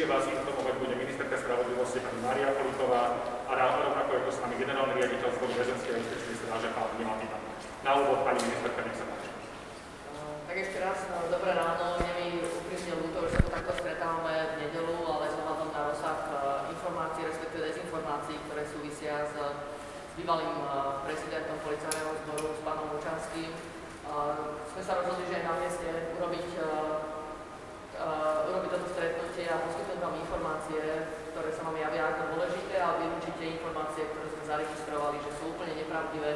Bližšie vás informovať bude ministerka spravodlivosti pani Maria Politová a rovnako je tu s nami generálny riaditeľ zboru väzenskej justičnej stráže pán Milatina. Na úvod pani ministerka, nech sa páči. Tak ešte raz, dobré ráno. Je mi takto stretávame ale vzhľadom na rozsah informácií, respektíve dezinformácií, ktoré súvisia s, bývalým prezidentom policajného zboru, s pánom Lučanským, sme sa rozhodli, že na mieste urobiť uh, urobiť toto stretnutie a poskytnúť vám informácie, ktoré sa vám javia ako dôležité a vylúčiť tie informácie, ktoré sme zaregistrovali, že sú úplne nepravdivé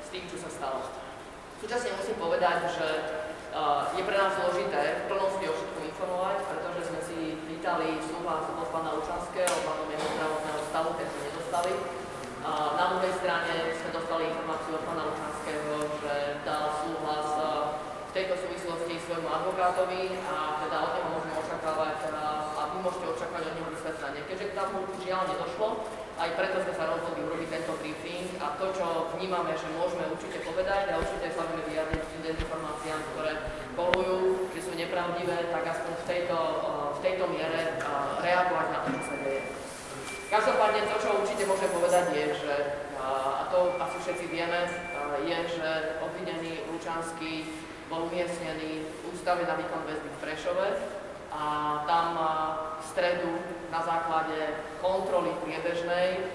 z tým, čo sa stalo. Súčasne musím povedať, že uh, je pre nás zložité v plnosti o všetkom informovať, pretože sme si pýtali súhlas od pána Lučanského, pánom jeho zdravotného stavu, keď sme nedostali. Uh, na druhej strane sme dostali informáciu od pána Lučanského, že dal súhlas v tejto súvislosti svojmu advokátovi a teda od neho môžeme očakávať a vy môžete očakávať od neho vysvetlenie. Keďže k tomu žiaľ nedošlo, aj preto sme sa rozhodli urobiť tento briefing a to, čo vnímame, že môžeme určite povedať a určite sa budeme vyjadriť tým dezinformáciám, ktoré polujú, že sú nepravdivé, tak aspoň v tejto, v tejto miere reagovať na to, čo sa deje. Každopádne to, čo určite môžem povedať, je, že, a to asi všetci vieme, je, že obvinený Lučanský bol umiestnený v ústave na výkon väzby v Prešove a tam v stredu na základe kontroly priebežnej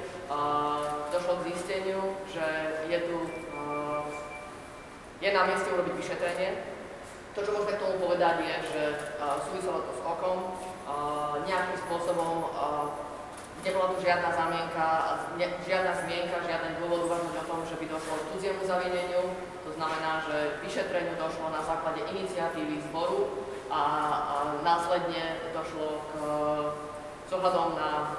došlo k zisteniu, že je tu je na mieste urobiť vyšetrenie. To, čo môžeme k tomu povedať, je, že súviselo to s okom, nejakým spôsobom nebola tu žiadna zamienka, žiadna zmienka, žiaden dôvod uvažovať o tom, že by došlo k cudziemu zavineniu, znamená, že vyšetreniu došlo na základe iniciatívy zboru a, a následne došlo k zohľadom na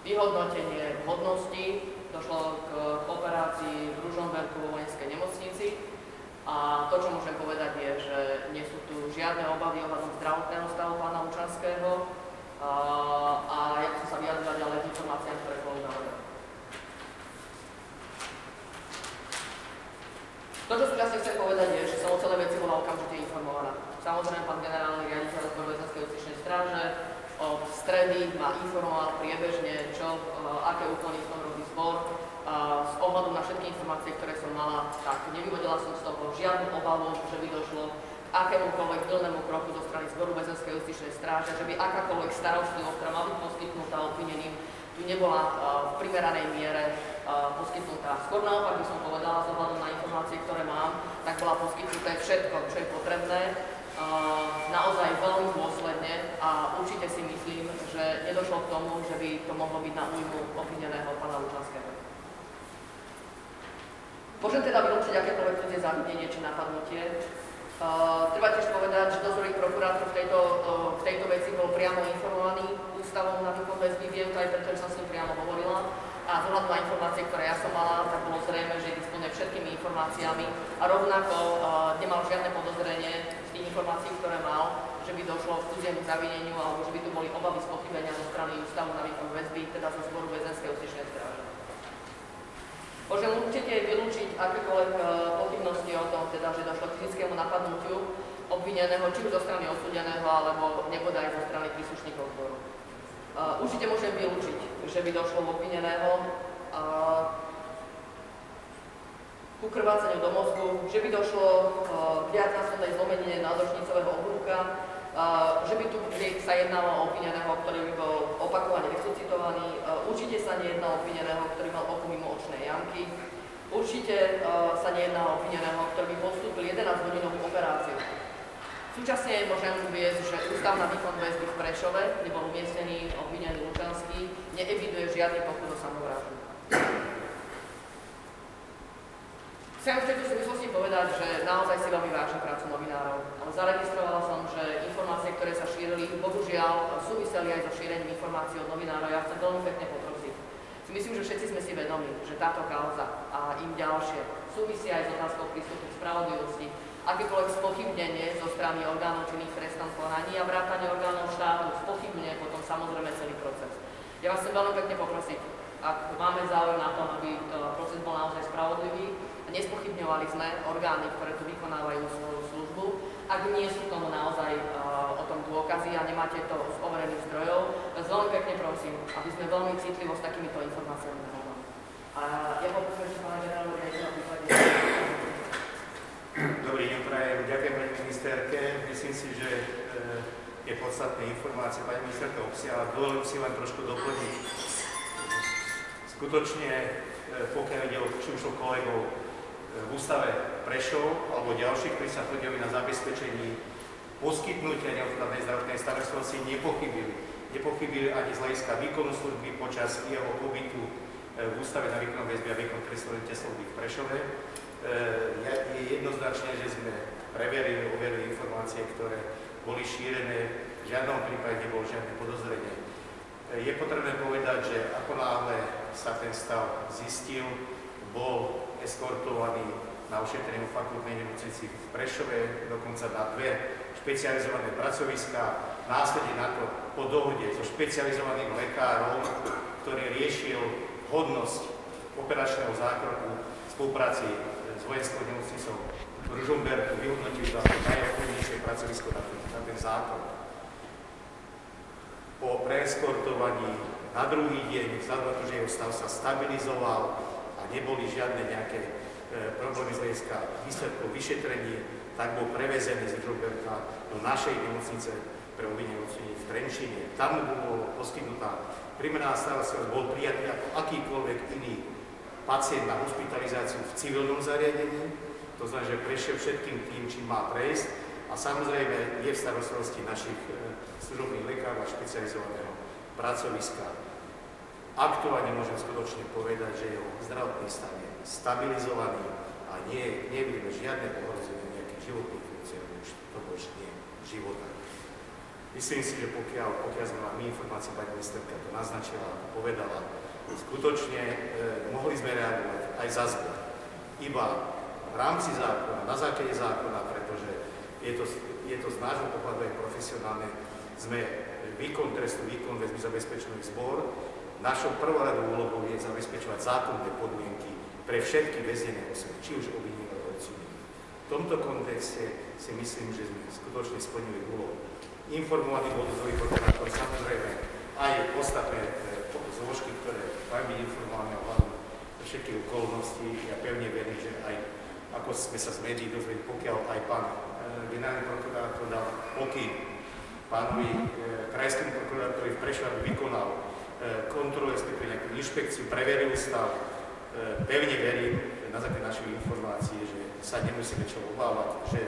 vyhodnotenie hodnosti, došlo k operácii v Ružomberku vo vojenskej nemocnici a to, čo môžem povedať, je, že nie sú tu žiadne obavy ohľadom zdravotného stavu pána Učanského a, a ja chcem sa vyjadrovať ďalej k informáciám, ktoré boli navedené. To, čo súčasne chcem povedať, je, že som o celé veci bola okamžite informovaná. Samozrejme, pán generálny riaditeľ zboru väzenskej justičnej stráže od stredy ma informoval priebežne, čo, aké úkony v robí zbor. S ohľadom na všetky informácie, ktoré som mala, tak nevyvodila som z toho žiadnu obavu, že by došlo k akémukoľvek pilnému kroku zo strany zboru väzenskej justičnej stráže, že by akákoľvek starostlivosť, ktorá má byť poskytnutá obvineným, tu nebola v primeranej miere poskytnutá. Skôr naopak by som povedala, z ohľadom na informácie, ktoré mám, tak bola poskytnuté všetko, čo je potrebné, naozaj veľmi dôsledne a určite si myslím, že nedošlo k tomu, že by to mohlo byť na újmu obvineného pána Lučanského. Môžem teda vylúčiť akékoľvek cudzie zavinenie či napadnutie. Uh, treba tiež povedať, že dozorový prokurátor v tejto, uh, v tejto veci bol priamo informovaný ústavom na výkon väzby, viem to aj preto, že som s ním priamo hovorila a vzhľadom na informácie, ktoré ja som mala, tak bolo zrejme, že disponuje všetkými informáciami a rovnako uh, nemal žiadne podozrenie informácií, ktoré mal, že by došlo k cudziemu zavineniu alebo že by tu boli obavy z pochybenia zo strany ústavu na výkon väzby, teda zo zboru väzenskej justičnej stráže. Môžem určite vylúčiť akékoľvek uh, pochybnosti o tom, teda, že došlo k fyzickému napadnutiu obvineného, či už zo strany odsúdeného, alebo nebodaj zo strany príslušníkov zboru. Uh, určite môžem vylúčiť, že by došlo obvineného ku krvácaniu do mozgu, že by došlo k viacnásobnej zlomenine nádočnicového obrúka, uh, že by tu sa jednalo o obvineného, ktorý by bol opakovane resuscitovaný, uh, určite sa nejedná o obvineného, ktorý mal oku mimo očnej jamky, určite sa nejedná o obvineného, ktorý by podstúpil 11-hodinovú operáciu. Súčasne môžem uviezť, že ústav na výkon väzby v Prešove, kde bol umiestnený obvinený Lučanský, neeviduje žiadny pokus o samovraždu. Chcem v tejto súvislosti povedať, že naozaj si veľmi vážim prácu novinárov, zaregistrovala som, že informácie, ktoré sa šírili, bohužiaľ súviseli aj so šírením informácií od novinárov. Ja chcem veľmi pekne poprosiť. Si myslím, že všetci sme si vedomi, že táto kauza a im ďalšie súvisia aj s otázkou prístupu k spravodlivosti, akékoľvek spochybnenie zo strany orgánov činných v trestnom konaní a vrátanie orgánov štátu spochybňuje potom samozrejme celý proces. Ja vás chcem veľmi pekne poprosiť, ak máme záujem na tom, aby proces bol naozaj spravodlivý nespochybňovali sme orgány, ktoré tu vykonávajú svoju službu, ak nie sú tomu naozaj uh, o tom dôkazy a nemáte to z overených zdrojov. Vás veľmi pekne prosím, aby sme veľmi citlivo s takýmito informáciami nahľadali. A ja poprosím, že pána prípadne. Dobrý deň, prajem. Ďakujem pani ministerke. Myslím si, že e, je podstatné informácie. Pani ministerka obsiahla. Dovolím si len trošku doplniť. Skutočne, e, pokiaľ ide o či už o kolegov v ústave Prešov alebo ďalších, ktorí sa chodili na zabezpečení poskytnutia neodkladnej zdravotnej starostlivosti, nepochybili. Nepochybili ani z hľadiska výkonu služby počas jeho pobytu v ústave na výkon väzby a výkon trestnej slobody v Prešove je jednoznačné, že sme preverili, overili informácie, ktoré boli šírené, v žiadnom prípade nebolo žiadne podozrenie. Je potrebné povedať, že ako náhle sa ten stav zistil, bol eskortovaný na ošetreniu fakultnej nemocnici v Prešove, dokonca na dve špecializované pracoviska, následne na to po dohode so špecializovaným lekárom, ktorý riešil hodnosť operačného zákroku v spolupráci s vojenskou nemocnicou v Ružomberku vyhodnotil ako najobchodnejšie pracovisko na ten, na ten zákon. Po preeskortovaní na druhý deň, vzhľadom že jeho stav sa stabilizoval neboli žiadne nejaké e, problémy z hľadiska výsledkov vyšetrení, tak bol prevezený z Ružomberka do našej nemocnice pre obvinenie v Trenčine. Tam mu bolo poskytnutá primeraná starostlivosť, bol prijatý ako akýkoľvek iný pacient na hospitalizáciu v civilnom zariadení, to znamená, že prešiel všetkým tým, čím má prejsť a samozrejme je v starostlivosti našich e, služobných lekárov a špecializovaného pracoviska. Aktuálne môžem skutočne povedať, že jeho zdravotný stav je stabilizovaný a nie, nevidíme žiadne ohrozenie nejakých životných funkcií, to už nie života. Myslím si, že pokiaľ, pokiaľ sme mali informácie, pani ministerka to naznačila, povedala, skutočne e, mohli sme reagovať aj za zbor. Iba v rámci zákona, na základe zákona, pretože je to, je to z nášho pohľadu aj profesionálne, sme výkon trestu, výkon väzby zabezpečený zbor. Našou prvoradou úlohou je zabezpečovať zákonné podmienky pre všetky väznené osoby, či už obvinené alebo odsúdené. V tomto kontexte si myslím, že sme skutočne splnili úlohu. Informovaný bodový prokurátor, samozrejme aj ostatné zložky, ktoré majú byť informované ohľadom všetky okolnosti. Ja pevne verím, že aj ako sme sa z médií dozvedeli, pokiaľ aj pán e, generálny prokurátor dal pokyn pánovi e, krajskému prokurátorovi v Prešove vykonal e, kontrolu, respektíve nejakú inšpekciu, preveril stav. E, pevne verím, na základe našich informácií, že sa nemusíme čo obávať, že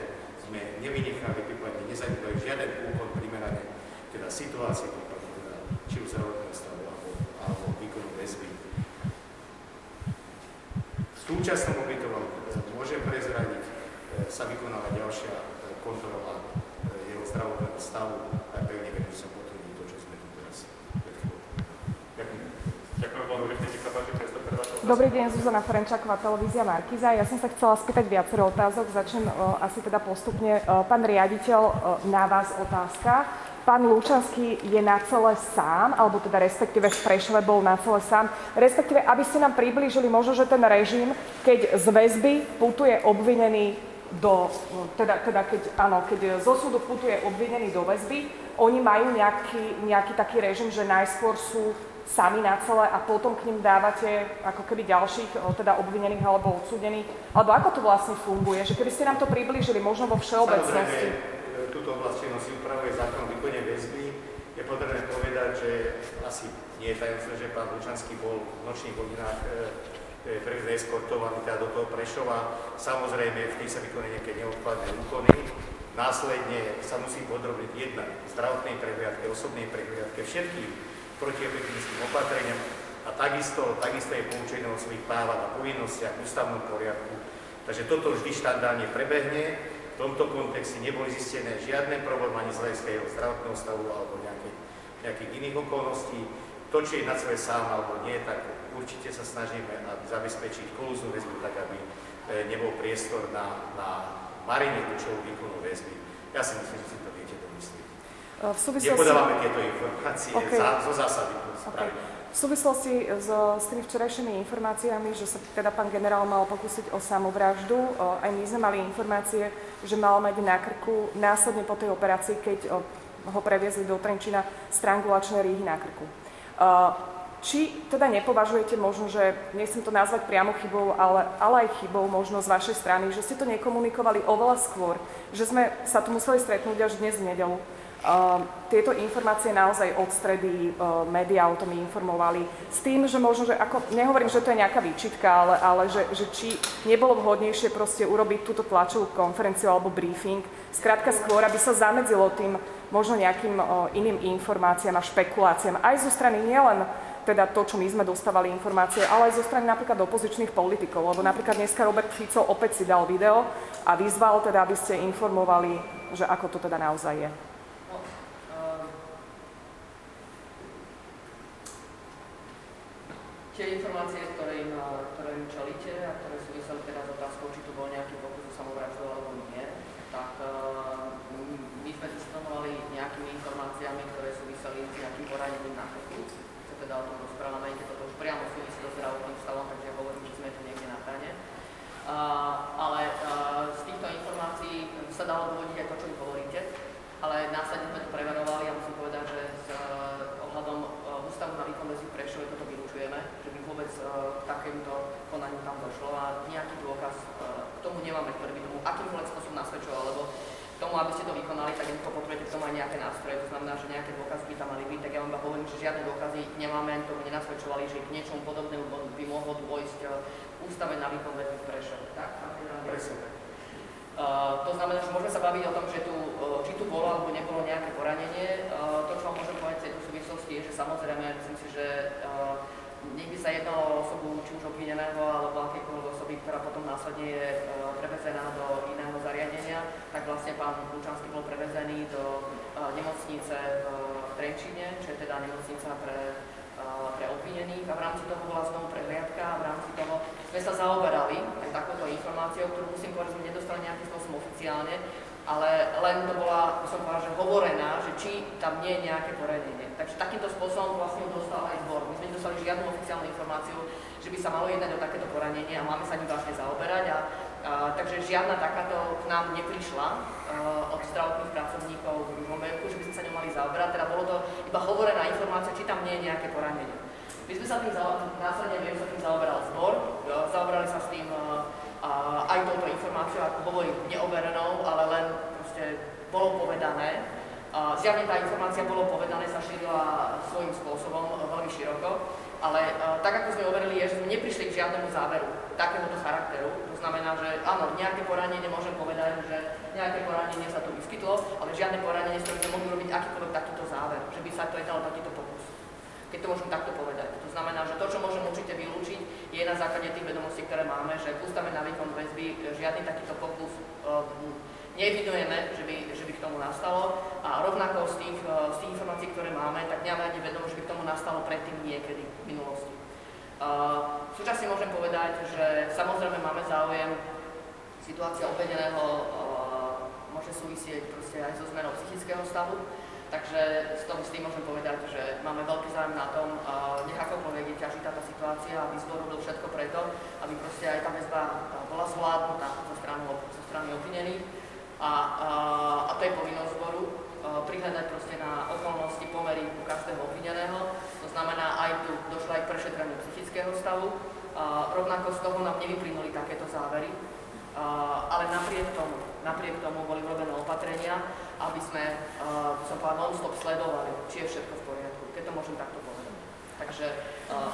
sme nevynechali, prípadne nezanedbali žiaden úkon primerane, teda situácie, teda, či už zdravotného stavu alebo výkonu väzby. V súčasnom ubytovaní môžem prezradiť, e, sa vykonáva ďalšia e, kontrola e, jeho zdravotného stavu a pevne verím, že sa potvrdí to, čo sme tu teraz Ďakujem. Ďakujem veľmi pekne, nech sa páči, Dobrý deň, Zuzana Ferenčáková, televízia Markiza. Ja som sa chcela spýtať viacero otázok. Začnem uh, asi teda postupne. Uh, pán riaditeľ, uh, na vás otázka pán Lučanský je na celé sám, alebo teda respektíve v Prešove bol na celé sám, respektíve aby ste nám priblížili možno, že ten režim, keď z väzby putuje obvinený do, teda, teda keď, áno, keď zo súdu putuje obvinený do väzby, oni majú nejaký, nejaký taký režim, že najskôr sú sami na celé a potom k ním dávate ako keby ďalších teda obvinených alebo odsúdených? Alebo ako to vlastne funguje? Že keby ste nám to priblížili možno vo všeobecnosti. Samozrejme, túto oblasť činnosti upravuje zákon o výkone väzby. Je potrebné povedať, že asi nie je tajomstvé, že pán Lučanský bol v nočných hodinách e, e, eskortovaný teda do toho Prešova. Samozrejme, v tým sa vykonajú nejaké neodkladné úkony. Následne sa musí podrobiť jedna zdravotnej prehliadke, osobnej prehliadke, všetkým protiepidemickým opatreniam a takisto, takisto je poučený o svojich právach a povinnostiach v ústavnom poriadku. Takže toto vždy štandardne prebehne. V tomto kontexte neboli zistené žiadne problémy ani z hľadiska jeho zdravotného stavu alebo nejakých, nejakých iných okolností. To, či je na svoje sám alebo nie, tak určite sa snažíme zabezpečiť kolúznu väzbu tak, aby e, nebol priestor na, na marenie účelu výkonu väzby. Ja si myslím, že si to viete domyslieť. E, v súvislosti... Nepodávame tieto informácie okay. za, zo zásady. Okay. V súvislosti s, s tými včerajšími informáciami, že sa teda pán generál mal pokúsiť o samovraždu, aj my sme mali informácie, že mal mať na krku následne po tej operácii, keď ho previezli do Trenčína strangulačné rýhy na krku. Či teda nepovažujete možno, že nechcem to nazvať priamo chybou, ale, ale aj chybou možno z vašej strany, že ste to nekomunikovali oveľa skôr, že sme sa tu museli stretnúť až dnes v nedelu. Uh, tieto informácie naozaj od stredy uh, médiá o tom informovali. S tým, že možno, že ako, nehovorím, že to je nejaká výčitka, ale, ale že, že či nebolo vhodnejšie proste urobiť túto tlačovú konferenciu alebo briefing, skrátka skôr, aby sa zamedzilo tým možno nejakým uh, iným informáciám a špekuláciám aj zo strany nielen teda to, čo my sme dostávali informácie, ale aj zo strany napríklad opozičných politikov, lebo napríklad dneska Robert Fico opäť si dal video a vyzval teda, aby ste informovali, že ako to teda naozaj je. No, ehm, tie informácie, ktoré im, ktoré im čelíte a ktoré súviseli teda s otázkou, či tu bol nejaký pokus o samovraždu alebo nie, tak uh, my sme disponovali nejakými informáciami, ktoré súviseli s nejakým poranením na krku teda o tom rozprávame, keď to už priamo súvisí so zdravotným stavom, takže hovorím, že sme tu niekde na hrane. Uh, ale z týchto informácií sa dalo dovodiť aj to, čo vy hovoríte, ale následne sme to preverovali a musím povedať, že s uh, ohľadom uh, Ústavu na výkon väzby Prešove toto vylučujeme, že by vôbec uh, k takémuto konaniu tam došlo a nejaký dôkaz uh, k tomu nemáme, ktorý by tomu akýmkoľvek spôsobom nasvedčoval, lebo tomu, aby ste to vykonali, tak jednoducho potrebujete k tomu aj nejaké nástroje. To znamená, že nejaké dôkazy by tam mali byť. Tak ja vám hovorím, že žiadne dôkazy nemáme, ani tomu nenasvedčovali, že k niečomu podobnému by mohlo dôjsť eh, ústave na výkon v Prešove. Tak, Uh, to znamená, že môžeme sa baviť o tom, že tu, uh, či tu bolo alebo nebolo nejaké poranenie. Uh, to, čo vám môžem povedať súvislosti, je, že samozrejme, myslím si, že nech by sa jednalo o osobu, či už obvineného, alebo akékoľvek osoby, ktorá potom následne je e, prevezená do iného zariadenia, tak vlastne pán Lučanský bol prevezený do e, nemocnice v Trenčine, čo je teda nemocnica pre, pre obvinených. A v rámci toho bola znovu prehliadka a v rámci toho sme sa zaoberali aj takouto informáciou, ktorú musím povedať, sme nedostali nejakým spôsobom oficiálne, ale len to bola, som povedala, že hovorená, že či tam nie je nejaké poradenie. Takže takýmto spôsobom vlastne dostal aj zbor. My sme nedostali žiadnu oficiálnu informáciu, že by sa malo jednať o takéto poranenie a máme sa ním vlastne zaoberať. A, a, takže žiadna takáto k nám neprišla a, od zdravotných pracovníkov v Ružomberku, že by sme sa ňou mali zaoberať. Teda bolo to iba hovorená informácia, či tam nie je nejaké poranenie. My sme sa tým následne viem, sa tým zaoberal zbor, zaoberali sa s tým a aj touto informáciou, ako hovorím, neoverenou, ale len proste bolo povedané. A zjavne tá informácia bolo povedané, sa šírila svojím spôsobom veľmi široko, ale uh, tak ako sme overili, je, že sme neprišli k žiadnemu záveru takéhoto charakteru. To znamená, že áno, nejaké poranenie môžem povedať, že nejaké poranenie sa tu vyskytlo, ale žiadne poranenie, z ktorým sme mohli robiť akýkoľvek takýto záver, že by sa to jednalo takýto pokus. Keď to môžem takto povedať. To znamená, že to, čo môžem určite vylúčiť, je na základe tých vedomostí, ktoré máme, že v ústave na výkon väzby žiadny takýto pokus uh, nevidujeme, že by, že by k tomu nastalo a rovnako z tých, uh, z tých informácií, ktoré máme, tak nemáme ani vedomosť, že by k tomu nastalo predtým niekedy v minulosti. Súčasne môžem povedať, že samozrejme máme záujem, situácia obvedeného môže súvisieť proste aj so zmenou psychického stavu, Takže s, tom, s tým môžem povedať, že máme veľký záujem na tom, nech akokoľvek je ťažitá tá situácia, aby zbor robil všetko preto, aby proste aj tá väzba bola zvládnutá zo strany, zo strany obvinených. A, a, a to je povinnosť zboru, prihľadať proste na okolnosti pomery u každého obvineného. To znamená, aj tu došlo aj k prešetreniu psychického stavu. Rovnako z toho nám nevyplynuli takéto závery, ale napriek tomu, napriek tomu boli urobené opatrenia, aby sme, som povedal, non-stop sledovali, či je všetko v poriadku, keď to môžem takto povedať. Takže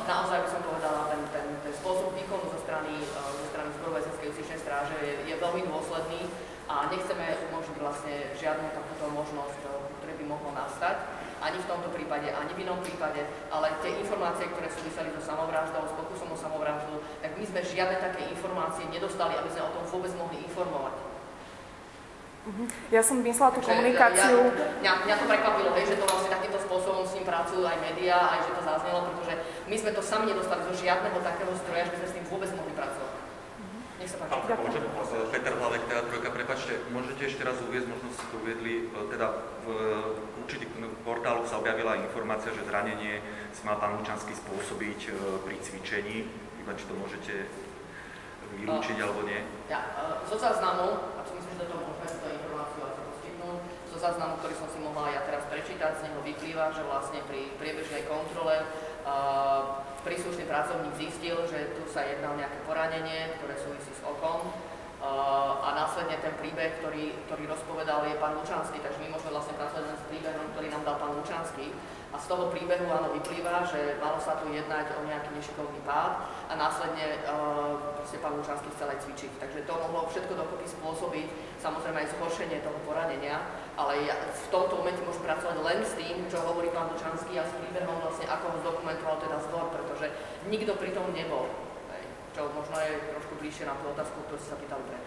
naozaj by som povedala, ten, ten, ten spôsob výkonu zo strany, zo strany zborovezenskej justičnej stráže je, je veľmi dôsledný a nechceme umožniť vlastne žiadnu takúto možnosť, ktoré by mohlo nastať ani v tomto prípade, ani v inom prípade, ale tie informácie, ktoré súviseli so samovraždou, s pokusom o samovraždu, tak my sme žiadne také informácie nedostali, aby sme o tom vôbec mohli informovať. Mhm. Ja som myslela tú komunikáciu... Ja, mňa, mňa to prekvapilo, hej, že to vlastne takýmto spôsobom s ním pracujú aj médiá, aj že to zaznelo, pretože my sme to sami nedostali zo žiadneho takého stroja, že by sme s tým vôbec mohli pracovať. Nech sa páči. Peter Hlavek, teda trojka, prepačte, môžete ešte raz uviezť, možno ste to uviedli, e, teda v určitých portáloch sa objavila informácia, že zranenie si mal pán Lučanský spôsobiť e, pri cvičení, iba či to môžete vylúčiť alebo nie? Ja, zo záznamu, a si myslím, že to môžeme túto informáciu asi poskytnúť, zo záznamu, ktorý som si mohla ja teraz prečítať, z neho vyplýva, že vlastne pri priebežnej kontrole uh, príslušný pracovník zistil, že tu sa jedná o nejaké poranenie, ktoré súvisí s okom a následne ten príbeh, ktorý, ktorý rozpovedal, je pán Lučanský, takže my môžeme vlastne pracovať s príbehom, ktorý nám dal pán Lučanský. A z toho príbehu áno vyplýva, že malo sa tu jednať o nejaký nešikovný pád a následne uh, pán Lučanský chcel aj cvičiť. Takže to mohlo všetko dokopy spôsobiť samozrejme aj zhoršenie toho poranenia, ale ja v tomto momente môžem pracovať len s tým, čo hovorí pán Lučanský a s príbehom vlastne, ako ho zdokumentoval teda zbor, pretože nikto pri tom nebol. Čo možno je trošku bližšie na tú otázku, ktorú ste sa pýtali pre.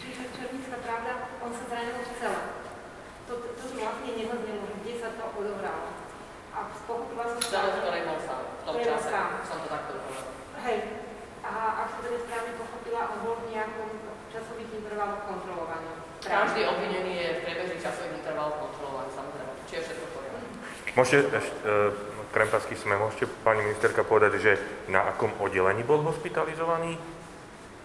Čiže černická pravda, on sa zranil v celé. To, to, to vlastne nehoznelo, kde sa to odohralo. A pochopila som sa... Celé to nebol sám, v tom čase sám. som to takto povedal. Hej, a ak som teda správne pochopila, on bol v nejakom časových intervaloch kontrolovaní. Každý obvinený je v priebežných časových intervaloch kontrolovaný, samozrejme. Či je všetko v Môžete ešte, e, Krempasky sme, môžete pani ministerka povedať, že na akom oddelení bol hospitalizovaný?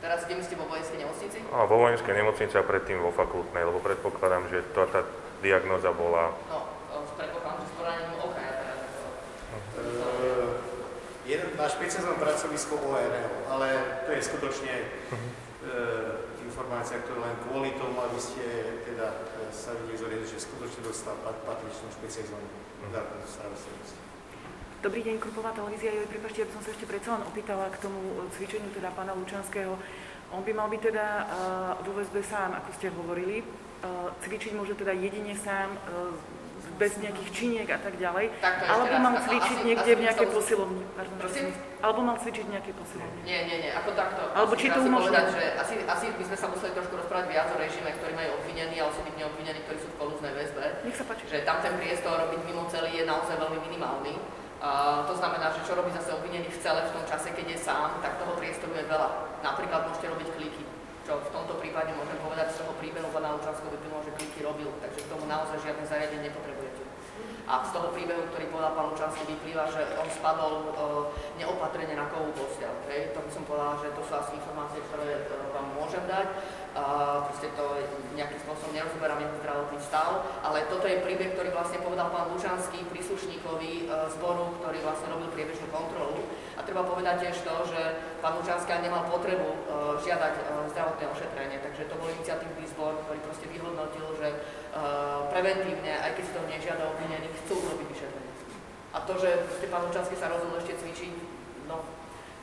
Teraz kde ste vo vojenskej nemocnici? A vo vojenskej nemocnici a predtým vo fakultnej, lebo predpokladám, že to, tá diagnoza bola... No, predpokladám, že s poranením oka jeden na špeciálnom pracovisku ORL, ale to je skutočne uh-huh. e, informácia, ktorá len kvôli tomu, aby ste teda e, sa videli zoriadili, že skutočne dostal pat, patričnú špeciálnu zdravotnú starostlivosť. Dobrý deň, Krupová televízia. Jo, prepáčte, ja by som sa ešte predsa len opýtala k tomu cvičeniu teda pána Lučanského. On by mal byť teda uh, vo VSB sám, ako ste hovorili. Uh, cvičiť môže teda jedine sám, uh, bez nejakých činiek a tak ďalej. Tak alebo raz, mal cvičiť asi, niekde asi v nejakej som... posilovni. Pardon, Prosím? Alebo mal cvičiť v nejakej posilovni. Nie, nie, nie, ako takto. Alebo či to umožňuje? Povedať, že asi, asi by sme sa museli trošku rozprávať viac o režime, ktorí majú obvinení a osobitne obvinení, ktorí sú v kolúznej väzbe. Nech sa páči. Že tam ten priestor robiť mimo celý je naozaj veľmi minimálny. To znamená, že čo robí zase obvinený v celé v tom čase, keď je sám, tak toho priestoru je veľa. Napríklad môžete robiť kliky, čo v tomto prípade môžem povedať z toho príbehu pána Lučanského vyplynulo, že kliky robil, takže k tomu naozaj žiadne zariadenie nepotrebujete. A z toho príbehu, ktorý povedal pán Lučanský, vyplýva, že on spadol uh, neopatrene na kovú postiel. Okay? To by som povedala, že to sú asi informácie, ktoré uh, vám môžem dať. Uh, proste to nejakým spôsobom nerozoberám jeho zdravotný stav, ale toto je príbeh, ktorý vlastne povedal pán Lučanský príslušníkovi uh, zboru, ktorý vlastne robil priebežnú kontrolu. A treba povedať tiež to, že pán Lučanský nemal potrebu uh, žiadať uh, zdravotné ošetrenie, takže to bol iniciatívny zbor, ktorý proste vyhodnotil, že uh, preventívne, aj keď si to nežiada obvinený, chcú urobiť vyšetrenie. A to, že ste pán Lučanský sa rozhodol ešte cvičiť, no,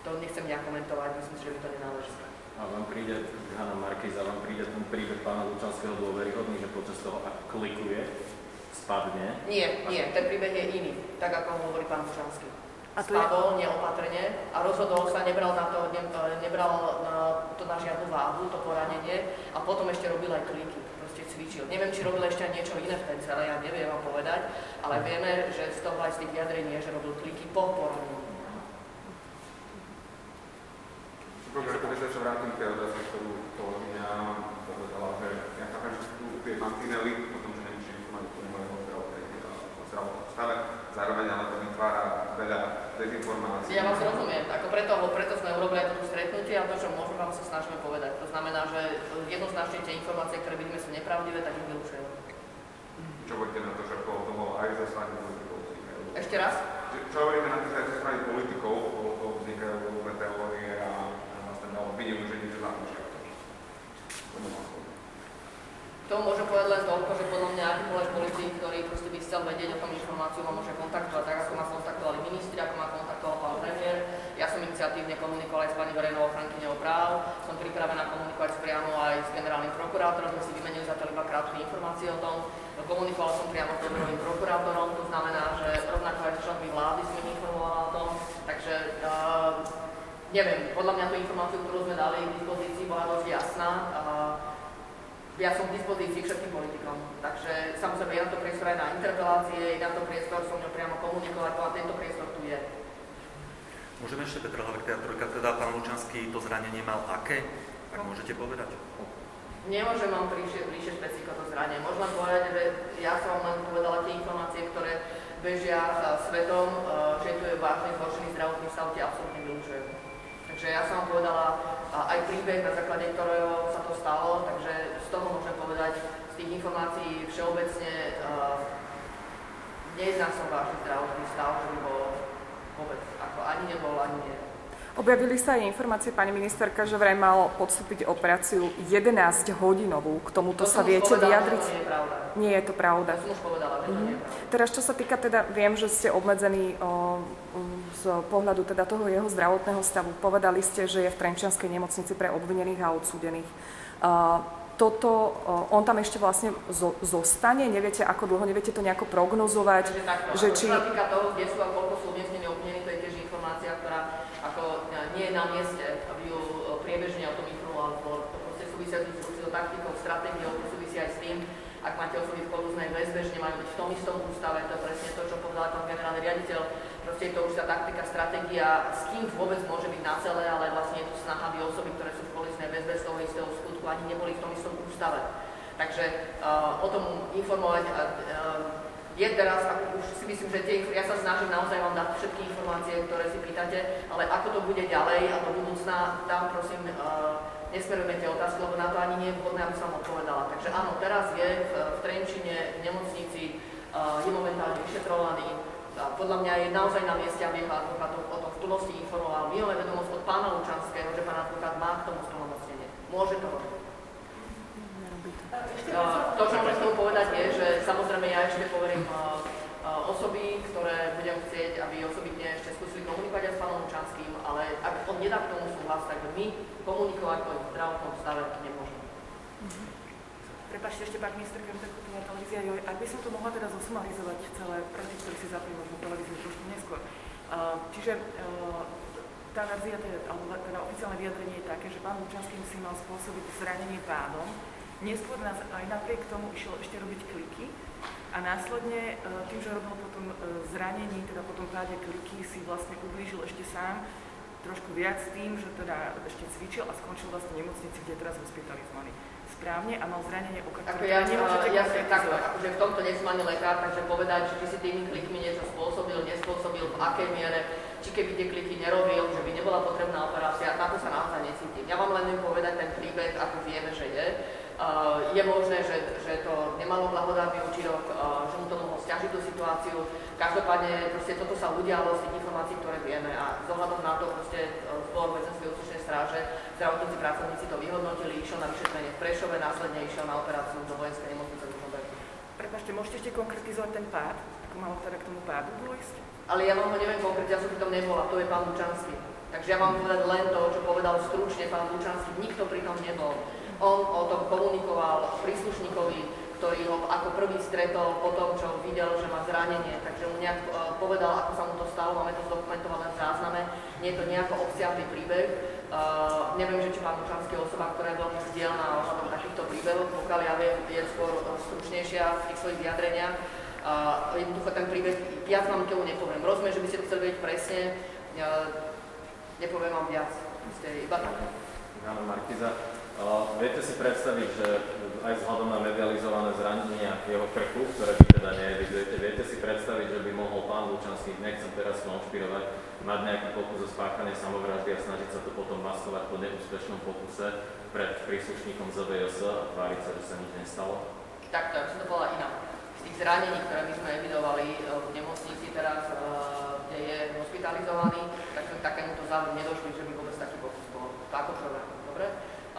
to nechcem nejak komentovať, myslím si, že by to nenáleží. A vám príde, Hanna Markýza, vám príde ten príbeh pána Lučanského dôveryhodný, že počas toho, ak klikuje, spadne? Nie, nie, ten príbeh je iný, tak ako hovorí pán Lučanský. A to Spadol je... neopatrne a rozhodol sa, nebral, na to, ne, nebral na to na žiadnu váhu, to poranenie a potom ešte robil aj kliky cvičil. Neviem, či robil ešte aj niečo iné v ten celé, ja neviem vám povedať, ale vieme, že z toho aj z tých vyjadrení je, že robil kliky po poranení. Dobre, sa vrátim k tej otázke, ktorú kolegyňa povedala, že ja chápem, že tu tie mantinely, o tom, že nemusí mať úplne mojho zdravotného stave, zároveň ale to vytvára veľa dezinformácií. Ja vás rozumiem, ako preto, preto sme urobili aj toto stretnutie a to, čo môžeme vám sa snažíme povedať. To znamená, že jednoznačne tie informácie, ktoré vidíme, sú nepravdivé, tak ich vylučujeme. Čo hovoríte na to, že okolo toho aj strany politikov vznikajú? Ešte raz? Čo hovoríte na to, že aj strany politikov okolo toho vznikajú rôzne teórie a, a vlastne obvinujú, že niečo zamýšľajú? To môžem povedať len toľko, že podľa mňa akýkoľvek politik, ktorý proste by chcel vedieť o tom informáciu, ma môže kontaktovať tak, ako ma kontaktovali ministri, ako ma kontaktoval pán premiér. Ja som iniciatívne komunikoval aj s pani verejnou ochrankyňou práv, som pripravená komunikovať priamo aj s generálnym prokurátorom, sme si vymenili zatiaľ iba krátke informácie o tom. Komunikoval som priamo s dobrovým prokurátorom, to znamená, že rovnako aj členmi vlády som informovala o tom, takže uh, neviem, podľa mňa tú informáciu, ktorú sme dali k dispozícii, bola dosť jasná. Uh, ja som k dispozícii všetkým politikom. Takže samozrejme je na to priestor aj na interpelácie, je na to priestor som ňou priamo komunikovať, ale tento priestor tu je. Môžeme ešte Petra Hlavek, trojka, teda pán Lučanský to zranenie mal aké? Ak môžete povedať? Nemôžem vám bližšie, bližšie špecíko to zranenie. Môžem povedať, že ja som vám len povedala tie informácie, ktoré bežia svetom, že tu je vážny zhoršený zdravotný stav, tie absolútne vylučujem. Takže ja som povedala aj príbeh, na základe ktorého sa to stalo, takže z toho môžem povedať, z tých informácií všeobecne nejedná som vážny zdravotný stav, že by bol vôbec, ako ani nebol, ani nie. Objavili sa aj informácie, pani ministerka, že vraj mal podstúpiť operáciu 11 hodinovú. K tomuto to sa viete povedala, vyjadriť? To nie je pravda. Nie je to pravda. To som už povedala, že to nie je Mhm. pravda. Teraz, čo sa týka teda, viem, že ste obmedzení o, z pohľadu teda toho jeho zdravotného stavu. Povedali ste, že je v Trenčianskej nemocnici pre obvinených a odsúdených. Toto, on tam ešte vlastne zo, zostane? Neviete, ako dlho? Neviete to nejako prognozovať? Takto, že ako či... Čo sa týka toho, kde sú a koľko sú umiestnení obvinení, to je tiež informácia, ktorá ako e, nie je na mieste, aby ju e, priebežne o tom informoval zbor. To proste súvisia s so taktikou, stratégiou, to súvisí aj s tým, ak máte osoby v kolúznej väzbe, že nemajú byť v tom istom ústave, to je presne to, čo povedal pán generálny riaditeľ. Proste je to už tá taktika, stratégia, s kým vôbec môže byť na celé, ale vlastne je tu snaha, aby osoby, ktoré sú v kolúznej väzbe z toho istého skutku, ani neboli v tom istom ústave. Takže uh, o tom informovať uh, je teraz, ako už si myslím, že tie, ja sa snažím naozaj vám dať všetky informácie, ktoré si pýtate, ale ako to bude ďalej a do budúcna, tam prosím, uh, nesmerujme tie otázky, lebo na to ani nie je vhodné, aby som odpovedala. Takže áno, teraz je v, v Trenčine, v nemocnici, uh, je momentálne vyšetrovaný. A podľa mňa je naozaj na mieste, aby ho advokát o tom v plnosti informoval. My máme vedomosť od pána Lučanského, že pán advokát má k tomu splnomocnenie. Môže to robiť. To, čo môžem povedať, je, že samozrejme ja ešte poverím uh, uh, osoby, ktoré budem chcieť, aby osobitne ešte skúsili komunikovať s pánom Lučanským, ale ak on nedá k tomu súhlas, tak my komunikovať o zdravotnom stave nemôžeme. Prepačte ešte, pán minister, Krempeková televízia, jo, ak by som to mohla teda zosumarizovať celé pre tých, si zapli možno televíziu trošku neskôr. Uh, čiže tá verzia, teda, alebo teda oficiálne vyjadrenie je také, že pán Lučanský si mal spôsobiť zranenie pádom, Neskôr nás aj napriek tomu išiel ešte robiť kliky a následne uh, tým, že robil potom uh, zranení, teda potom páde kliky, si vlastne ublížil ešte sám trošku viac tým, že teda ešte cvičil a skončil vlastne v nemocnici, kde je teraz hospitalizovaný správne a mal zranenie oka, Ako ktoré ja, teda nemôžete ja si tak, konkretizovať. akože v tomto nie som ani lekár, takže povedať, že či si tými klikmi niečo spôsobil, nespôsobil, v akej miere, či keby tie kliky nerobil, že by nebola potrebná operácia, na to sa naozaj necítim. Ja vám len viem povedať ten príbeh, ako vieme, že je. Je možné, že, že to nemalo blahodárny účinok, že mu to mohlo stiažiť tú situáciu. Každopádne proste toto sa udialo z tých informácií, ktoré vieme a zohľadom na to proste uh, zbor väzenskej ústečnej stráže, zdravotníci, pracovníci to vyhodnotili, išiel na vyšetrenie v Prešove, následne išiel na operáciu do vojenskej nemocnice v Ružomberku. Prepašte, môžete ešte konkretizovať ten pád? Ako malo teda k tomu pádu dôjsť? Ale ja vám ho neviem konkrétne, ja som pri tom nebola, to je pán Lučanský. Takže ja vám povedať len to, čo povedal stručne pán Lučanský, nikto pri tom nebol. On o tom komunikoval príslušníkovi, ktorý ho ako prvý stretol po tom, čo videl, že má zranenie. Takže mu nejak uh, povedal, ako sa mu to stalo, máme to zdokumentované v zázname. Nie je to nejako obsiahlý príbeh. Uh, neviem, že či pán Lučanský osoba, ktorá je veľmi vzdielná ohľadom takýchto príbehov, pokiaľ ja viem, je skôr stručnejšia v tých svojich vyjadreniach. Uh, jednoducho ten príbeh, viac vám tomu nepoviem. Rozumiem, že by ste to chceli vedieť presne, uh, nepoviem vám viac. Ste iba tak. Áno, Markiza. Uh, viete si predstaviť, že aj vzhľadom na medializované zranenia jeho krku, ktoré vy teda neevidujete, viete si predstaviť, že by mohol pán Lučanský, nechcem teraz konšpirovať, mať nejaký pokus o spáchanie samovraždy a snažiť sa to potom maskovať po neúspešnom pokuse pred príslušníkom ZVS a tváriť sa, že sa nič nestalo? Takto, ak som to bola iná. Z tých zranení, ktoré my sme evidovali e, v nemocnici teraz, e, kde je hospitalizovaný, tak sme takémuto záveru nedošli, že by vôbec taký pokus bol. To ako prvé. Dobre?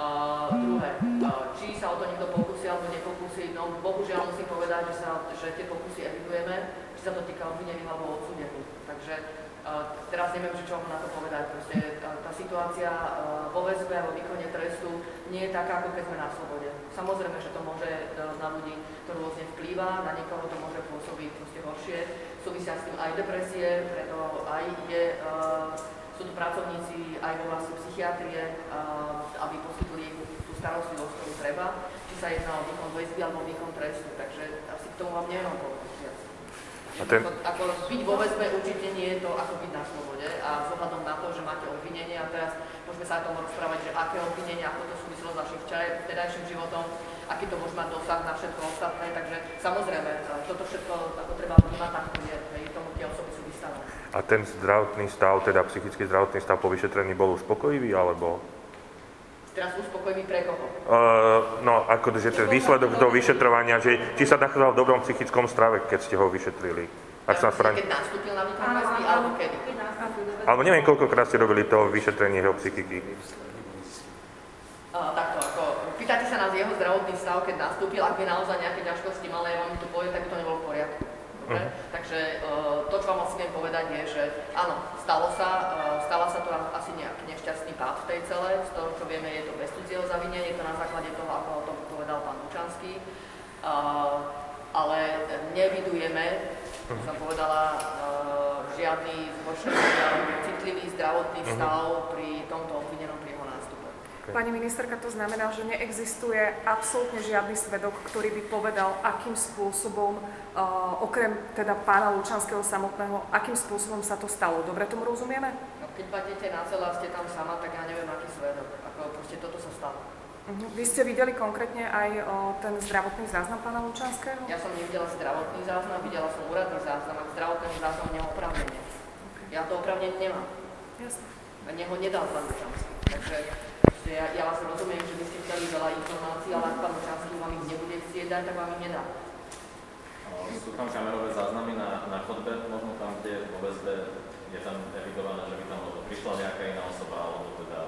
Uh, druhé, uh, či sa o to niekto pokusí alebo nepokusí, no bohužiaľ musím povedať, že, sa, že tie pokusy evidujeme, či sa to týka obvinených alebo odsudených. Takže teraz neviem, že čo mám na to povedať. Proste tá, situácia vo väzbe a vo výkone trestu nie je taká, ako keď sme na slobode. Samozrejme, že to môže uh, na ľudí to rôzne vplýva, na niekoho to môže pôsobiť proste horšie. Súvisia s tým aj depresie, preto aj uh, sú tu pracovníci aj vo vlasti psychiatrie, aby poskytli starostlivosť, ktorú treba, či sa jedná o výkon väzby alebo výkon trestu. Takže asi k tomu vám neviem povedať viac. A ten... Ako byť vo väzbe určite nie je to ako byť na slobode a vzhľadom na to, že máte obvinenie a teraz môžeme sa aj tomu rozprávať, že aké obvinenie, ako to súvislo s vašim včerajším životom, aký to môže mať dosah na všetko ostatné, takže samozrejme, toto všetko ako treba vnímať tak, je, hej, tomu tie osoby sú vystavené. A ten zdravotný stav, teda psychický zdravotný stav po vyšetrení bol uspokojivý, alebo? Teraz uspokojivý pre koho? Uh, no, ako, že ten výsledok toho vyšetrovania, že či sa nachádzal v dobrom psychickom strave, keď ste ho vyšetrili. Ak sa správne... Keď nastúpil na výkon väzby, alebo kedy? Alebo neviem, koľkokrát ste robili to vyšetrenie jeho psychiky. Uh, takto, ako, pýtate sa nás jeho zdravotný stav, keď nastúpil, ak by naozaj nejaké ťažkosti mal, ja vám to poviem, tak by to nebolo v poriadku. Dobre? Uh-huh. Takže uh, to, čo vám asi viem povedať, je, že áno, stalo sa, uh, stala sa to asi nejaký nešťastný pád v tej celé, z toho, čo vieme, je to bez cudzieho zavinenia, je to na základe toho, ako o tom povedal pán Lučanský. Uh, ale nevidujeme, uh-huh. som povedala, žiadny zhoršený, citlivý zdravotný uh-huh. stav pri tomto obvinenom pri jeho nástupe. Pani ministerka, to znamená, že neexistuje absolútne žiadny svedok, ktorý by povedal, akým spôsobom, uh, okrem teda pána Lučanského samotného, akým spôsobom sa to stalo. Dobre tomu rozumieme? No, keď padnete na celé a ste tam sama, tak ja neviem, aký svedok. Ako proste toto sa stalo. Uh-huh. Vy ste videli konkrétne aj o, ten zdravotný záznam pána Lučanského? Ja som nevidela zdravotný záznam, videla som úradný záznam, a zdravotný záznam nemá opravnenie. Ja to opravnenie nemám. Jasne. A neho nedal pán Lučanský. Takže ja, ja vás rozumiem, že by ste chceli veľa informácií, ale ak pán Lučanský vám ich nebude chcieť dať, tak vám ich nedá. Sú tam kamerové záznamy na, na chodbe, možno tam, kde vo väzbe je tam evidované, že by tam prišla nejaká iná osoba, alebo teda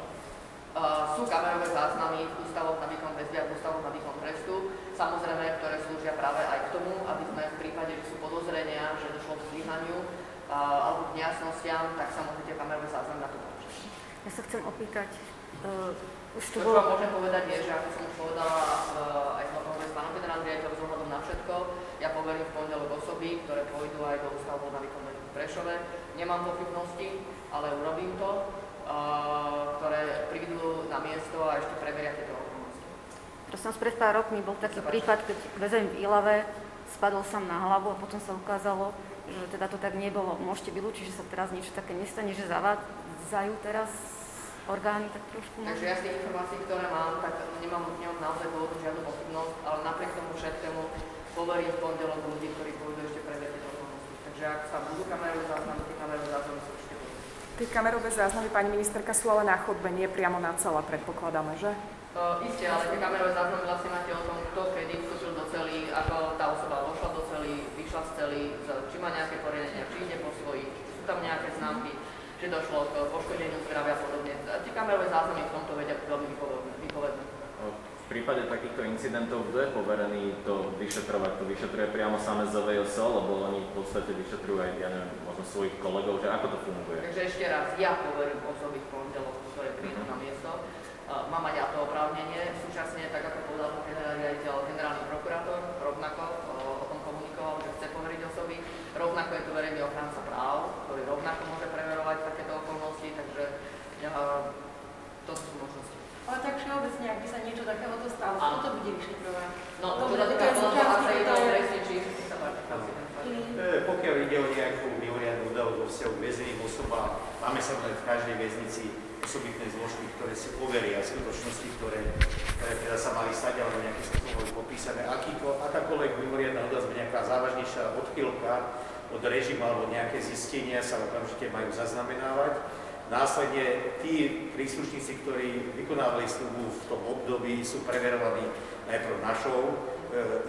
sú kamerové záznamy v ústavoch na výkon väzby a v ústavoch na výkon trestu, samozrejme, ktoré slúžia práve aj k tomu, aby sme v prípade, že sú podozrenia, že došlo k zlyhaniu uh, alebo k nejasnostiam, tak sa môžete kamerové záznamy na to použiť. Ja sa chcem opýtať, uh, už to bolo... Čo vám môžem povedať je, že ako som už povedala uh, aj som s pánom generálnym riaditeľom vzhľadom na všetko, ja poverím v pondelok osoby, ktoré pôjdu aj do ústavu na výkon v Prešove. Nemám pochybnosti, ale urobím to ktoré prídu na miesto a ešte preveria tieto okolnosti. Prosím pred pár rokmi bol taký prípad, keď väzeň v Ilave spadol sám na hlavu a potom sa ukázalo, že teda to tak nebolo. Môžete vylúčiť, že sa teraz niečo také nestane, že zavádzajú teraz orgány tak trošku? Takže ja z tých informácií, ktoré mám, tak nemám, nemám naozaj dôvodu žiadnu pochybnosť, ale napriek tomu všetkému poverím v pondelok ľudí, ktorí pôjdu ešte preveriť okolnosti. Takže ak sa budú kamerové záznamy, tie kamerové záznamy sú Tie kamerové záznamy, pani ministerka, sú ale na chodbe, nie priamo na celé, predpokladáme, že? Uh, isté, ale tie kamerové záznamy vlastne máte o tom, kto kedy vstúpil do cely, ako tá osoba vošla do cely, vyšla z cely, či má nejaké poriadenia, či ide po svojich, sú tam nejaké známky, že došlo k poškodeniu zdravia a podobne. Tie kamerové záznamy v tomto vedia veľmi vypovedné. V prípade takýchto incidentov, kto je poverený to vyšetrovať? To vyšetruje priamo same ZVJS, lebo oni v podstate vyšetrujú aj, ja neviem, možno svojich kolegov, že ako to funguje? Takže ešte raz, ja poverím osoby v ktoré prídu na miesto. Uh, mám aj ja to oprávnenie, súčasne, tak ako povedal riaditeľ, generálny prokurátor, rovnako uh, o tom komunikoval, že chce poveriť osoby. Rovnako je to verejný ochránca práv, ktorý rovnako môže preverovať takéto okolnosti, takže uh, to sú možnosti. Ale tak všeobecne, ak by sa niečo takéhoto stalo, kto to bude vyšetrovať? No, to, to, to je súčasť, to je Pokiaľ ide o nejakú mimoriadnú udalosť vo vzťahu k väzeným osobám, máme sa v každej väznici osobitné zložky, ktoré si overia skutočnosti, ktoré, ktoré teda sa mali stať, alebo nejakým spôsobom popísané. Akýko, akákoľvek mimoriadná udalosť, nejaká závažnejšia odchýlka od režimu alebo nejaké zistenia sa okamžite majú zaznamenávať Následne tí príslušníci, ktorí vykonávali službu v tom období, sú preverovaní najprv našou e,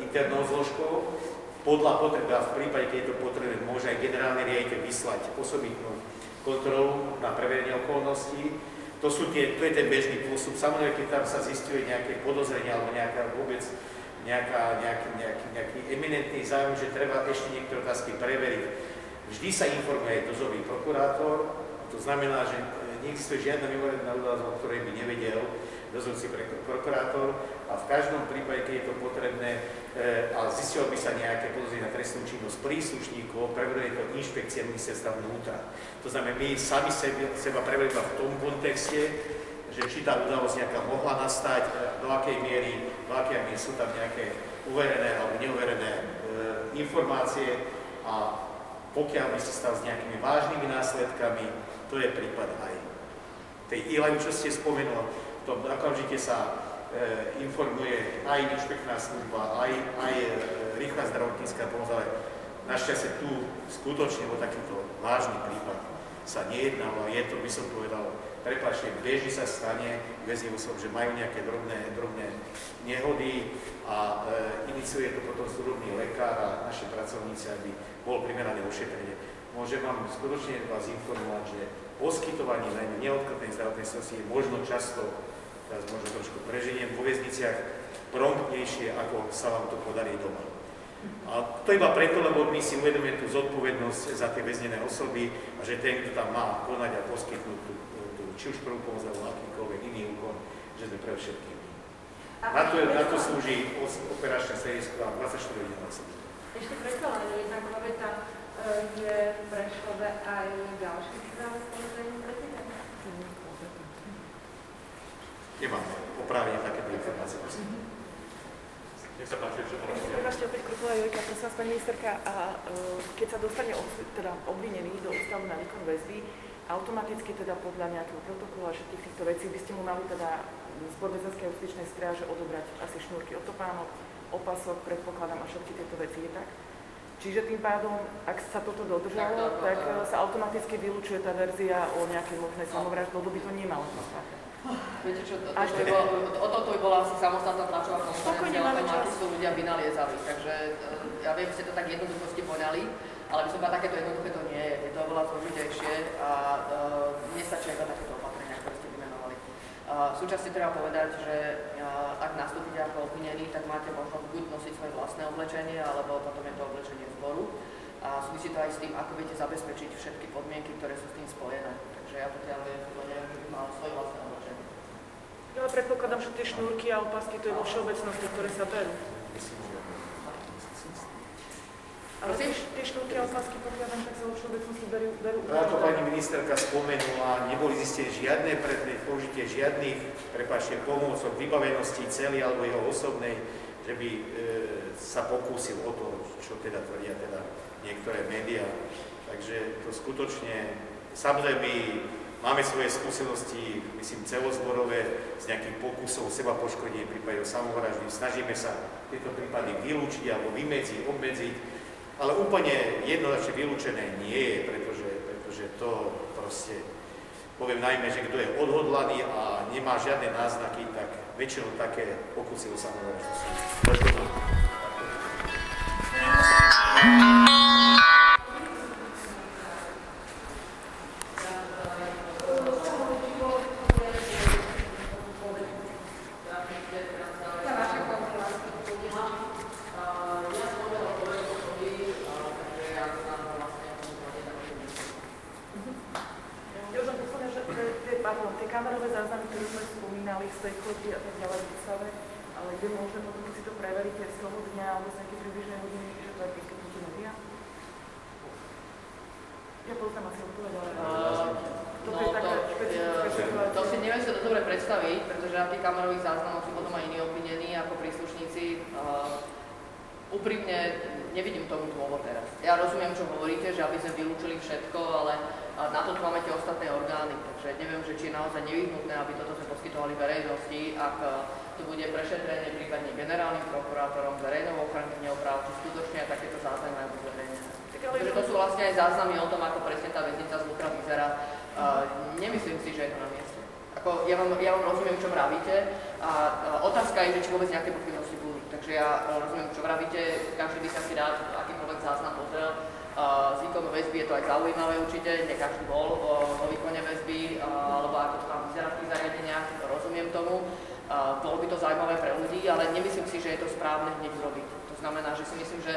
internou zložkou. Podľa potreby, a v prípade, keď je to potrebné, môže aj generálny riaditeľ vyslať osobitnú kontrolu na preverenie okolností. To, sú tie, to je ten bežný postup. Samozrejme, keď tam sa zistuje nejaké podozrenie alebo nejaká vôbec nejaká, nejaký, nejaký, nejaký eminentný záujem, že treba ešte niektoré otázky preveriť. Vždy sa informuje aj dozový prokurátor, to znamená, že neexistuje žiadna mimoriadná udalosť, o ktorej by nevedel dozorci prokurátor a v každom prípade, keď je to potrebné e, a zistilo by sa nejaké podozrenie na trestnú činnosť príslušníkov, preveruje to inšpekcia ministerstva vnútra. To znamená, my sami sebe, seba preverujeme v tom kontexte, že či tá udalosť nejaká mohla nastať, e, do akej miery, do akej miery sú tam nejaké uverené alebo neuverené e, informácie, a pokiaľ by sa stal s nejakými vážnymi následkami, to je prípad aj tej Ilany, čo ste spomenul, to okamžite sa e, informuje aj inšpekčná služba, aj, aj e, rýchla zdravotnícká pomoc, ale našťastie tu skutočne o takýto vážny prípad sa nejednalo a je to, by som povedal, prepačte, bežne sa stane, väzil som, že majú nejaké drobné, drobné nehody a e, iniciuje to potom súrodný lekár a naši pracovníci, aby bolo primerané ošetrenie. Môžem vám skutočne vás informovať, že poskytovanie najmä neodkladnej zdravotnej starostlivosti je možno často, teraz možno trošku preženiem, vo väzniciach promptnejšie, ako sa vám to podarí doma. A to iba preto, lebo my si uvedomujeme tú zodpovednosť za tie väznené osoby a že ten, kto tam má konať a poskytnúť tú, tú, či už prvú pomoc alebo akýkoľvek iný úkon, že sme pre všetkým. Na to, na to slúži operačné stredisko a 24 hodín na. Ešte predsa len jedna klaveta, je Prešove aj ďalší práve samozrejme prezident. Nemám oprávne takéto informácie. Nech sa páči, že Prepašte, opäť Krupová Jojka, prosím vás, pani ministerka, a uh, keď sa dostane ob, teda obvinený do ústavu na výkon väzby, automaticky teda podľa nejakého protokolu a všetkých týchto vecí by ste mu mali teda z Podvezenskej justičnej stráže odobrať asi šnúrky od topánok, opasok, predpokladám a všetky tieto veci, je tak? Čiže tým pádom, ak sa toto dodržalo, tak, tak sa automaticky vylúčuje tá verzia o nejakej možnej samovražde, lebo by to nemalo Viete čo, to, to, to by bolo, o toto by bola asi samostatná tlačová konferencia, o tom, akí sú ľudia vynaliezali. Takže ja viem, že ste to tak jednoducho ste poňali, ale by som povedala, takéto jednoduché to nie je. Je to oveľa zložitejšie a uh, nestačia iba takéto opatrenia, ktoré ste vymenovali. Uh, súčasne treba povedať, že ak nastúpite ako obvinený, tak máte možnosť buď nosiť svoje vlastné oblečenie, alebo potom je to oblečenie zboru. A súvisí to aj s tým, ako viete zabezpečiť všetky podmienky, ktoré sú s tým spojené. Takže ja pokiaľ viem, neviem, že by mal svoje vlastné oblečenie. Ja predpokladám, že tie šnúrky a opasky to je vo všeobecnosti, ktoré sa berú. Ale tie, tie šnúrky a opasky, pokiaľ tak sa vo všeobecnosti berú, berú Ako pani ministerka spomenula, neboli zistené žiadne predmet, použitie žiadnych, prepáčte, pomôcok, vybavenosti celý alebo jeho osobnej, že by e, sa pokúsil o to, čo teda tvrdia teda niektoré médiá. Takže to skutočne, samozrejme, Máme svoje skúsenosti, myslím, celozborové z nejakých pokusov seba poškodenie, prípade samovraždy. Snažíme sa tieto prípady vylúčiť alebo vymedziť, obmedziť, ale úplne jednoznačne vylúčené nie je, pretože, pretože to proste, poviem najmä, že kto je odhodlaný a nemá žiadne náznaky, tak väčšinou také pokusy o samovraždu sú. ako presne tá väznica zvnútra vyzerá. Uh, nemyslím si, že je to na mieste. Ako, ja, vám, ja vám rozumiem, čo vravíte a, a otázka je, že či vôbec nejaké pochybnosti budú. Takže ja e, rozumiem, čo vravíte, každý by sa si rád akýkoľvek záznam pozrel. Uh, z výkonu väzby je to aj zaujímavé určite, nie každý bol uh, o výkone väzby, uh, alebo ako to tam vyzerá v tých zariadeniach, rozumiem tomu. Uh, bolo by to zaujímavé pre ľudí, ale nemyslím si, že je to správne hneď urobiť. To znamená, že si myslím, že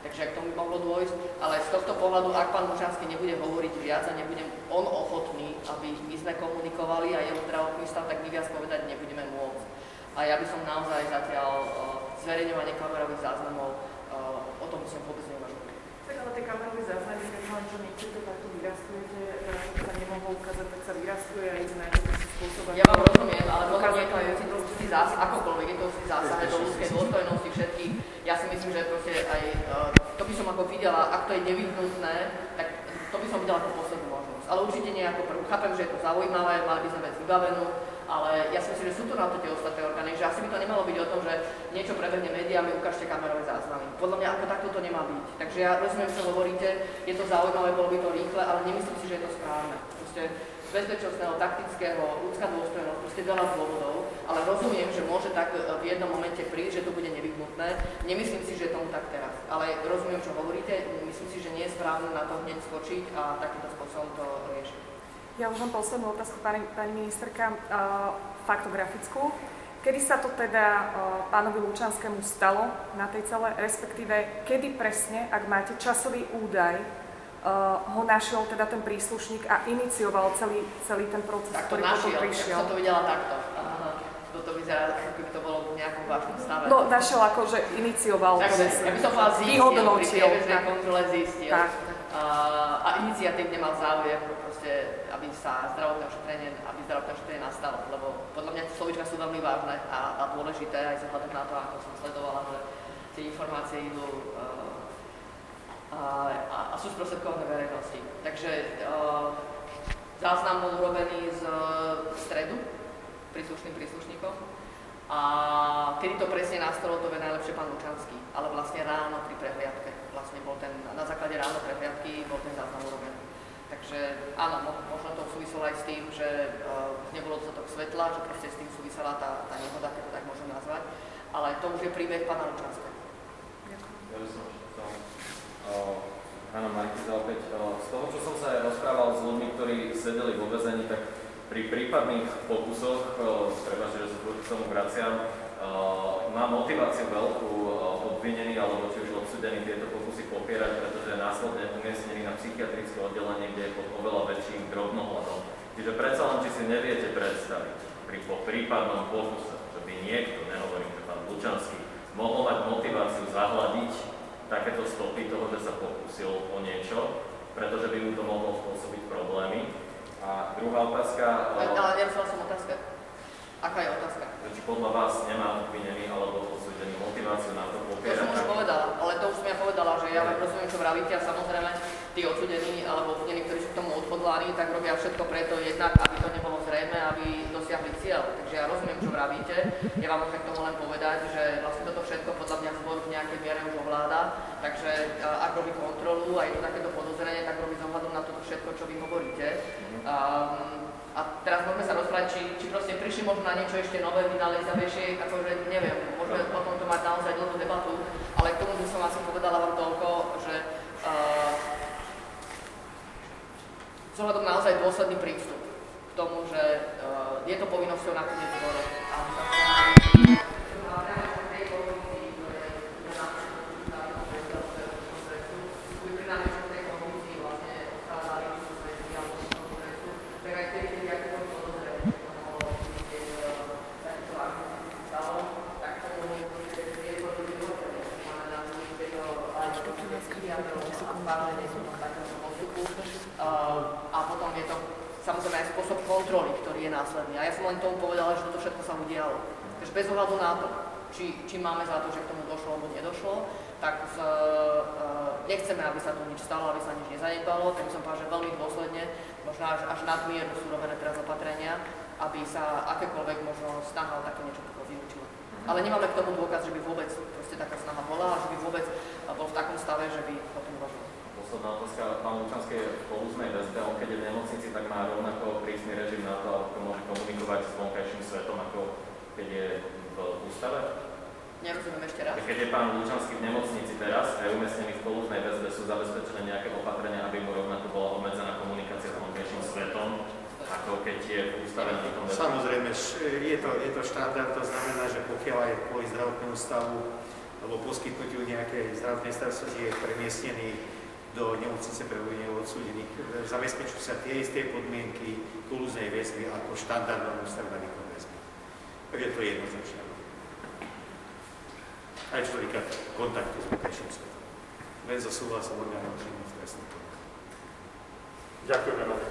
Takže ak tomu mohlo dôjsť, ale z tohto pohľadu, ak pán Lučanský nebude hovoriť viac a nebude on ochotný, aby my sme komunikovali a jeho zdravotný stav, tak my viac povedať nebudeme môcť. A ja by som naozaj zatiaľ uh, zverejňovanie kamerových záznamov uh, o tom som vôbec neuvažoval. Tak ale tie kamerové záznamy, keď len čo takto vyrastujete, keď sa nemohlo ukázať, tak sa vyrastuje a ide na nejaký spôsob. Ja vám rozumiem, ale potom je to určitý zásah, akokoľvek je to určitý zásah do ľudskej dôstojnosti všetkých. Ja si myslím, že proste aj uh, to by som ako videla, ak to je nevyhnutné, tak to by som videla ako poslednú možnosť. Ale určite nie ako prvú. Chápem, že je to zaujímavé, mali by sme vec vybavenú, ale ja si myslím, že sú tu na to tie ostatné orgány, že asi by to nemalo byť o tom, že niečo prebehne médiami, ukážte kamerové záznamy. Podľa mňa ako takto to nemá byť. Takže ja rozumiem, čo hovoríte, je to zaujímavé, bolo by to rýchle, ale nemyslím si, že je to správne. Proste z bezpečnostného, taktického, ľudská dôstojnosť, proste veľa dôvodov, ale rozumiem, že môže tak v jednom momente prísť, že to bude nevyhnutné. Nemyslím si, že je tomu tak teraz, ale rozumiem, čo hovoríte, myslím si, že nie je správne na to hneď skočiť a takýmto spôsobom to riešiť. Ja už mám poslednú otázku, pani, pani ministerka, uh, faktografickú. Kedy sa to teda uh, pánovi Lučanskému stalo na tej celé, respektíve kedy presne, ak máte časový údaj, ho našiel teda ten príslušník a inicioval celý, celý ten proces, tak ktorý našiel, potom prišiel? Som to videla takto. Toto vyzerá, ako keby to bolo v nejakom vážnom stave. No, našiel ako, že inicioval. Takže, ja by som povedala zistil, vyhodnotil. pri kontrole zistil. Tak. Uh, a iniciatívne mal záujem proste, aby sa zdravotné ošetrenie, aby zdravotné ošetrenie nastalo, lebo podľa mňa tie slovíčka sú veľmi vážne a, a dôležité aj vzhľadom na to, ako som sledovala, že tie informácie idú uh, a, a, sú sprostredkované verejnosti. Takže uh, záznam bol urobený z, stredu príslušným príslušníkom a kedy to presne nastalo, to vie najlepšie pán Lučanský, ale vlastne ráno pri prehliadke, vlastne bol ten, na základe ráno prehliadky bol ten záznam urobený. Takže áno, možno to súviselo aj s tým, že uh, nebolo dostatok svetla, že proste s tým súvisela tá, tá nehoda, keď to tak môžem nazvať, ale to už je príbeh pána Lučanského. Ja by som chcel, Hanna Markiza opäť, z toho, čo som sa aj rozprával s ľuďmi, ktorí sedeli vo vezení, tak pri prípadných pokusoch, treba, že sa k tomu vraciam, má motiváciu veľkú obvinený alebo či už odsudený tieto pokusy popierať, pretože je následne umiestnený na psychiatrické oddelenie, kde je pod oveľa väčším drobnohľadom. Čiže predsa len, či si neviete predstaviť pri po prípadnom pokuse, že by niekto, nehovorím, že pán Lučanský, mohol mať motiváciu zahľadiť takéto stopy toho, že sa pokúsil o niečo, pretože by mu to mohlo spôsobiť problémy. A druhá otázka... Ale, ale nerozumel som otázka. Aká je otázka? Či podľa vás nemá obvinený alebo posúdený motiváciu na to popierať? To som už povedala, ale to už som ja povedala, že ja rozumiem, čo vravíte a samozrejme tí odsudení alebo obvinení, ktorí sú k tomu odhodláni, tak robia všetko preto jednak, aby to nebolo zrejme, aby dosiahli cieľ. Takže ja rozumiem, čo vravíte. Ja vám môžem k tomu len povedať, že vlastne toto všetko podľa mňa zbor v nejakej miere už ovláda. Takže ak robí kontrolu a je to takéto podozrenie, tak robí zohľadom na toto všetko, čo vy hovoríte. Um, a teraz môžeme sa rozprávať, či, či proste prišli možno na niečo ešte nové, vynalizavejšie, akože neviem, môžeme o tomto mať naozaj dlhú debatu, ale k tomu by som asi povedala vám toľko, že uh, zohľadom naozaj dôsledný prístup k tomu, že uh, je to povinnosťou nakoniec zboru. Samozrejme aj spôsob kontroly, ktorý je následný. A ja som len tomu povedala, že toto všetko sa udialo. Takže bez ohľadu na to, či, či máme za to, že k tomu došlo alebo nedošlo, tak z, uh, nechceme, aby sa tu nič stalo, aby sa nič nezanedbalo, tak som povedal, že veľmi dôsledne, možno až, až nadmieru sú robené teraz opatrenia, aby sa akékoľvek možno snaha o také niečo vyučilo. Ale nemáme k tomu dôkaz, že by vôbec proste taká snaha bola a že by vôbec bol v takom stave, že by o tom uvažoval posledná otázka. Pán Lučanský je v polúznej väzbe, on keď je v nemocnici, tak má rovnako prísny režim na to, ako môže komunikovať s vonkajším svetom, ako keď je v ústave? Nerozumiem ešte raz. Keď je pán Lučanský v nemocnici teraz a je umiestnený v polúznej väzbe, sú zabezpečené nejaké opatrenia, aby mu rovnako bola obmedzená komunikácia s vonkajším svetom, ako keď je v ústave na tom Samozrejme, je to, je to štandard, to znamená, že pokiaľ aj kvôli zdravotnému stavu alebo poskytnutiu nejakej zdravotnej starostlivosti je premiestnený do nemocnice pre ľudí odsúdených. Zabezpečujú sa tie isté podmienky kulúznej väzby ako štandardnom výkon väzby. Takže to je jednoznačné. Aj čo týka kontaktu s vonkajším svetom. Len so súhlasom orgánov činných konaní. Ďakujeme